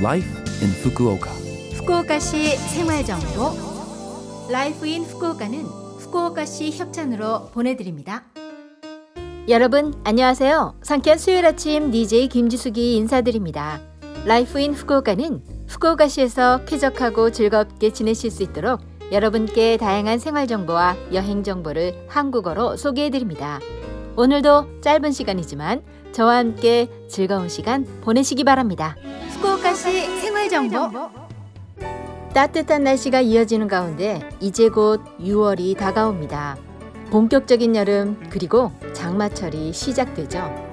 Life in Fukuoka. 후쿠오카시 생활정보 Life in Fukuoka는 후쿠오카시 협찬으로 보내드립니다. 여러분 안녕하세요. 상쾌한 수요일 아침 DJ 김지숙이 인사드립니다. Life in Fukuoka는 후쿠오카시에서 쾌적하고 즐겁게 지내실 수 있도록 여러분께 다양한 생활 정보와 여행 정보를 한국어로 소개해 드립니다. 오늘도 짧은 시간이지만 저와 함께 즐거운 시간 보내시기 바랍니다. 후쿠오카시 생활 정보 따뜻한 날씨가 이어지는 가운데 이제 곧 6월이 다가옵니다. 본격적인 여름 그리고 장마철이 시작되죠.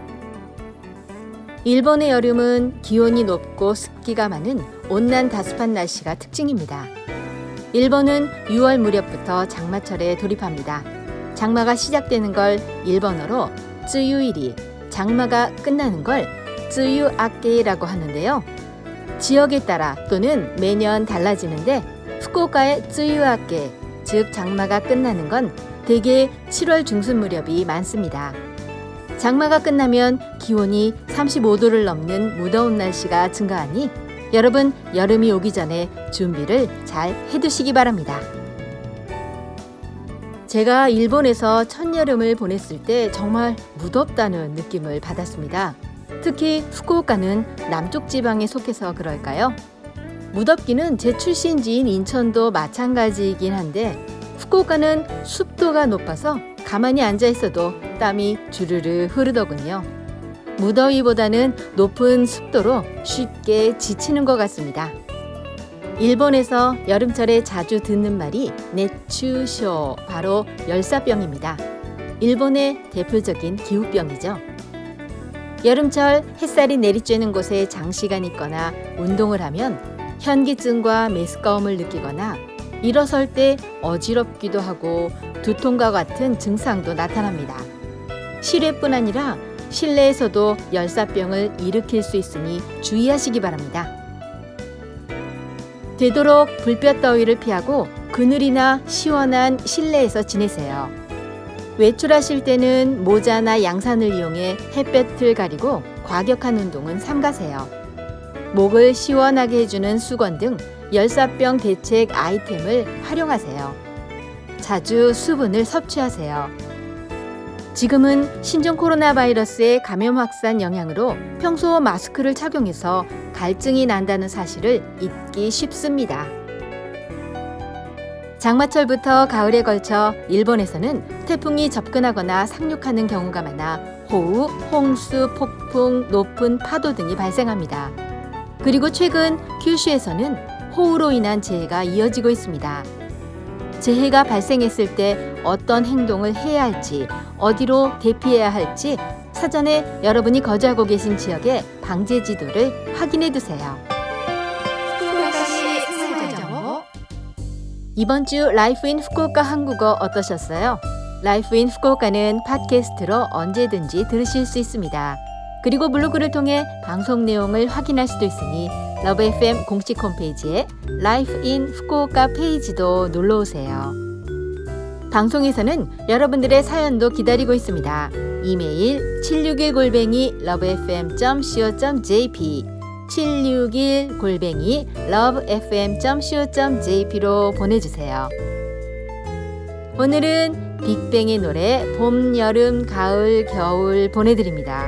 일본의 여름은 기온이 높고 습기가 많은 온난 다습한 날씨가 특징입니다. 일본은 6월 무렵부터 장마철에 돌입합니다. 장마가 시작되는 걸 일본어로 쯔유일이, 장마가 끝나는 걸 쯔유아케라고 하는데요. 지역에 따라 또는 매년 달라지는데 후쿠오카의 쯔유아케, 즉 장마가 끝나는 건 대개 7월 중순 무렵이 많습니다. 장마가 끝나면 기온이 35도를 넘는 무더운 날씨가 증가하니 여러분 여름이 오기 전에 준비를 잘 해두시기 바랍니다. 제가 일본에서 첫여름을 보냈을 때 정말 무덥다는 느낌을 받았습니다. 특히 후쿠오카는 남쪽 지방에 속해서 그럴까요? 무덥기는 제 출신지인 인천도 마찬가지이긴 한데 후쿠오카는 습도가 높아서 가만히 앉아 있어도 땀이 주르르 흐르더군요. 무더위보다는 높은 습도로 쉽게 지치는 것 같습니다. 일본에서 여름철에 자주 듣는 말이 네추쇼, 바로 열사병입니다. 일본의 대표적인 기후병이죠. 여름철 햇살이 내리쬐는 곳에 장시간 있거나 운동을 하면 현기증과 메스꺼움을 느끼거나 일어설 때 어지럽기도 하고 두통과 같은 증상도 나타납니다. 실외뿐 아니라 실내에서도 열사병을 일으킬 수 있으니 주의하시기 바랍니다. 되도록 불볕 더위를 피하고 그늘이나 시원한 실내에서 지내세요. 외출하실 때는 모자나 양산을 이용해 햇볕을 가리고 과격한 운동은 삼가세요. 목을 시원하게 해주는 수건 등 열사병 대책 아이템을 활용하세요. 자주 수분을 섭취하세요. 지금은 신종 코로나 바이러스의 감염 확산 영향으로 평소 마스크를 착용해서 갈증이 난다는 사실을 잊기 쉽습니다. 장마철부터 가을에 걸쳐 일본에서는 태풍이 접근하거나 상륙하는 경우가 많아 호우, 홍수, 폭풍, 높은 파도 등이 발생합니다. 그리고 최근 큐슈에서는 호우로 인한 재해가 이어지고 있습니다. 재해가 발생했을 때 어떤 행동을 해야 할지, 어디로 대피해야 할지 사전에 여러분이 거주하고 계신 지역의 방재 지도를 확인해 두세요. 이번 주 Life in Fukuoka 한국어 어떠셨어요? Life in Fukuoka는 팟캐스트로 언제든지 들으실 수 있습니다. 그리고 블로그를 통해 방송 내용을 확인할 수도 있으니 LOVE FM 공식 홈페이지에 Life in Fukuoka 페이지도 놀러 오세요. 방송에서는 여러분들의 사연도 기다리고 있습니다. 이메일 761 골뱅이 lovefm.co.jp 761 골뱅이 lovefm.co.jp로 보내주세요. 오늘은 빅뱅의 노래 봄, 여름, 가을, 겨울 보내드립니다.